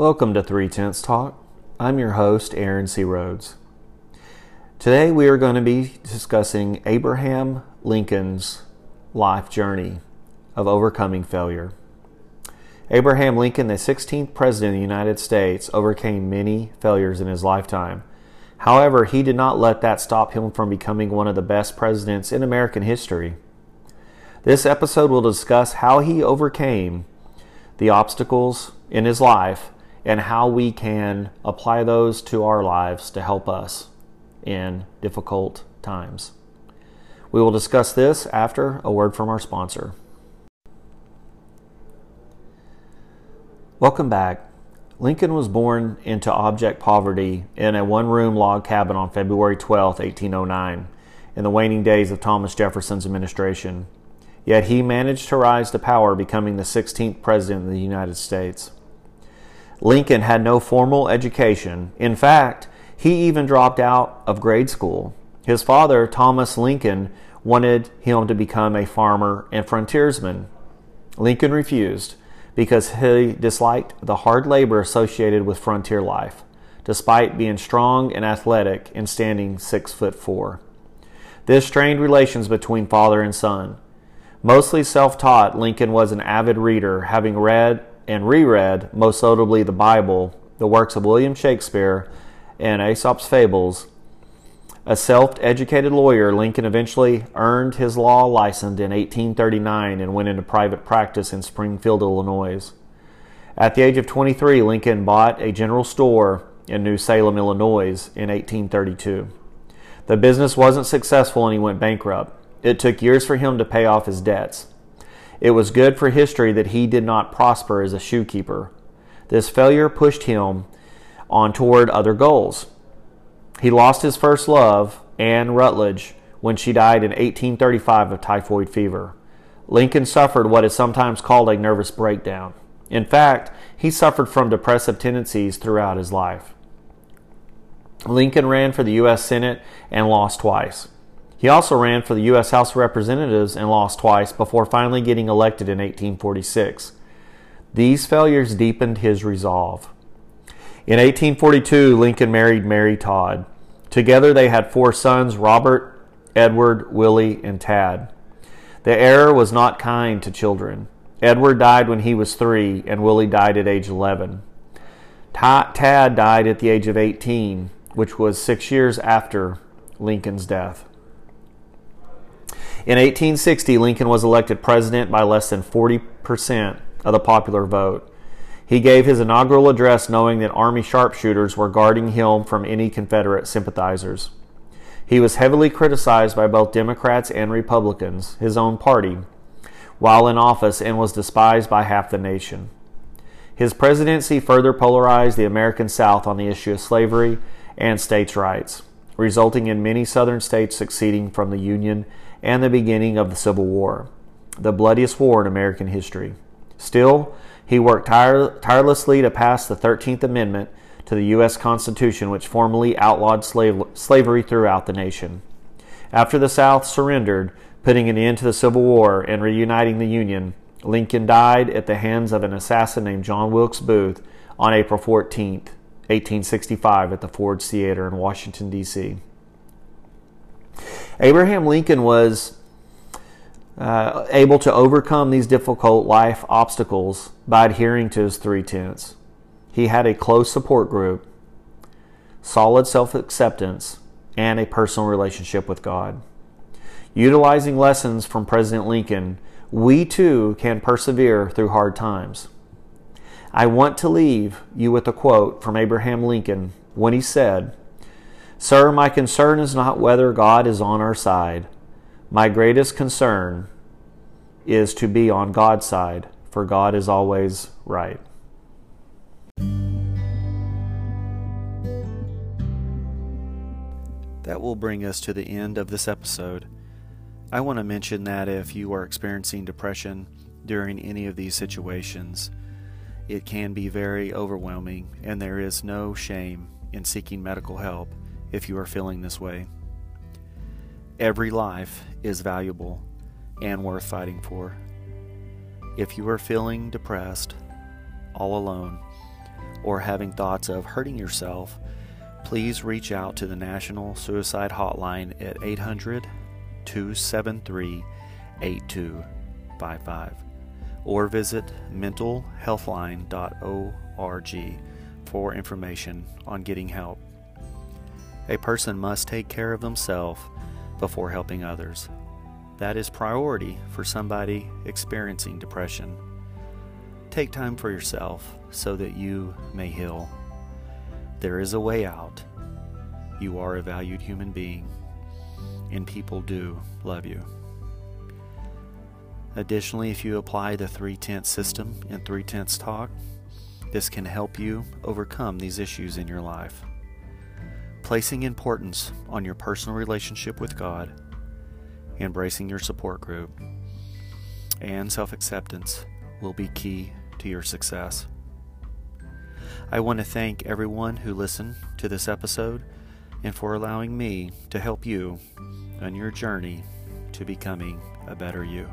Welcome to Three Tenets Talk. I'm your host, Aaron C. Rhodes. Today we are going to be discussing Abraham Lincoln's life journey of overcoming failure. Abraham Lincoln, the 16th President of the United States, overcame many failures in his lifetime. However, he did not let that stop him from becoming one of the best presidents in American history. This episode will discuss how he overcame the obstacles in his life and how we can apply those to our lives to help us in difficult times. We will discuss this after a word from our sponsor. Welcome back. Lincoln was born into object poverty in a one room log cabin on February 12, 1809, in the waning days of Thomas Jefferson's administration. Yet he managed to rise to power, becoming the 16th President of the United States. Lincoln had no formal education. In fact, he even dropped out of grade school. His father, Thomas Lincoln, wanted him to become a farmer and frontiersman. Lincoln refused because he disliked the hard labor associated with frontier life, despite being strong and athletic and standing six foot four. This strained relations between father and son. Mostly self taught, Lincoln was an avid reader, having read and reread, most notably the Bible, the works of William Shakespeare, and Aesop's Fables. A self educated lawyer, Lincoln eventually earned his law license in 1839 and went into private practice in Springfield, Illinois. At the age of 23, Lincoln bought a general store in New Salem, Illinois in 1832. The business wasn't successful and he went bankrupt. It took years for him to pay off his debts. It was good for history that he did not prosper as a shoekeeper. This failure pushed him on toward other goals. He lost his first love, Anne Rutledge, when she died in 1835 of typhoid fever. Lincoln suffered what is sometimes called a nervous breakdown. In fact, he suffered from depressive tendencies throughout his life. Lincoln ran for the U.S. Senate and lost twice. He also ran for the U.S. House of Representatives and lost twice before finally getting elected in 1846. These failures deepened his resolve. In 1842, Lincoln married Mary Todd. Together they had four sons Robert, Edward, Willie, and Tad. The heir was not kind to children. Edward died when he was three, and Willie died at age 11. Tad died at the age of 18, which was six years after Lincoln's death. In 1860, Lincoln was elected president by less than 40% of the popular vote. He gave his inaugural address knowing that Army sharpshooters were guarding him from any Confederate sympathizers. He was heavily criticized by both Democrats and Republicans, his own party, while in office and was despised by half the nation. His presidency further polarized the American South on the issue of slavery and states' rights, resulting in many southern states seceding from the Union and the beginning of the Civil War, the bloodiest war in American history. Still, he worked tire- tirelessly to pass the 13th Amendment to the U.S. Constitution, which formally outlawed slave- slavery throughout the nation. After the South surrendered, putting an end to the Civil War and reuniting the Union, Lincoln died at the hands of an assassin named John Wilkes Booth on April 14, 1865, at the Ford Theater in Washington, D.C. Abraham Lincoln was uh, able to overcome these difficult life obstacles by adhering to his three tenets. He had a close support group, solid self acceptance, and a personal relationship with God. Utilizing lessons from President Lincoln, we too can persevere through hard times. I want to leave you with a quote from Abraham Lincoln when he said, Sir, my concern is not whether God is on our side. My greatest concern is to be on God's side, for God is always right. That will bring us to the end of this episode. I want to mention that if you are experiencing depression during any of these situations, it can be very overwhelming, and there is no shame in seeking medical help if you are feeling this way. Every life is valuable and worth fighting for. If you are feeling depressed, all alone, or having thoughts of hurting yourself, please reach out to the National Suicide Hotline at 800 273 8255 or visit mentalhealthline.org for information on getting help. A person must take care of themselves before helping others. That is priority for somebody experiencing depression. Take time for yourself so that you may heal. There is a way out. You are a valued human being, and people do love you. Additionally, if you apply the three tenets system and three tenets talk, this can help you overcome these issues in your life. Placing importance on your personal relationship with God, embracing your support group, and self acceptance will be key to your success. I want to thank everyone who listened to this episode and for allowing me to help you on your journey to becoming a better you.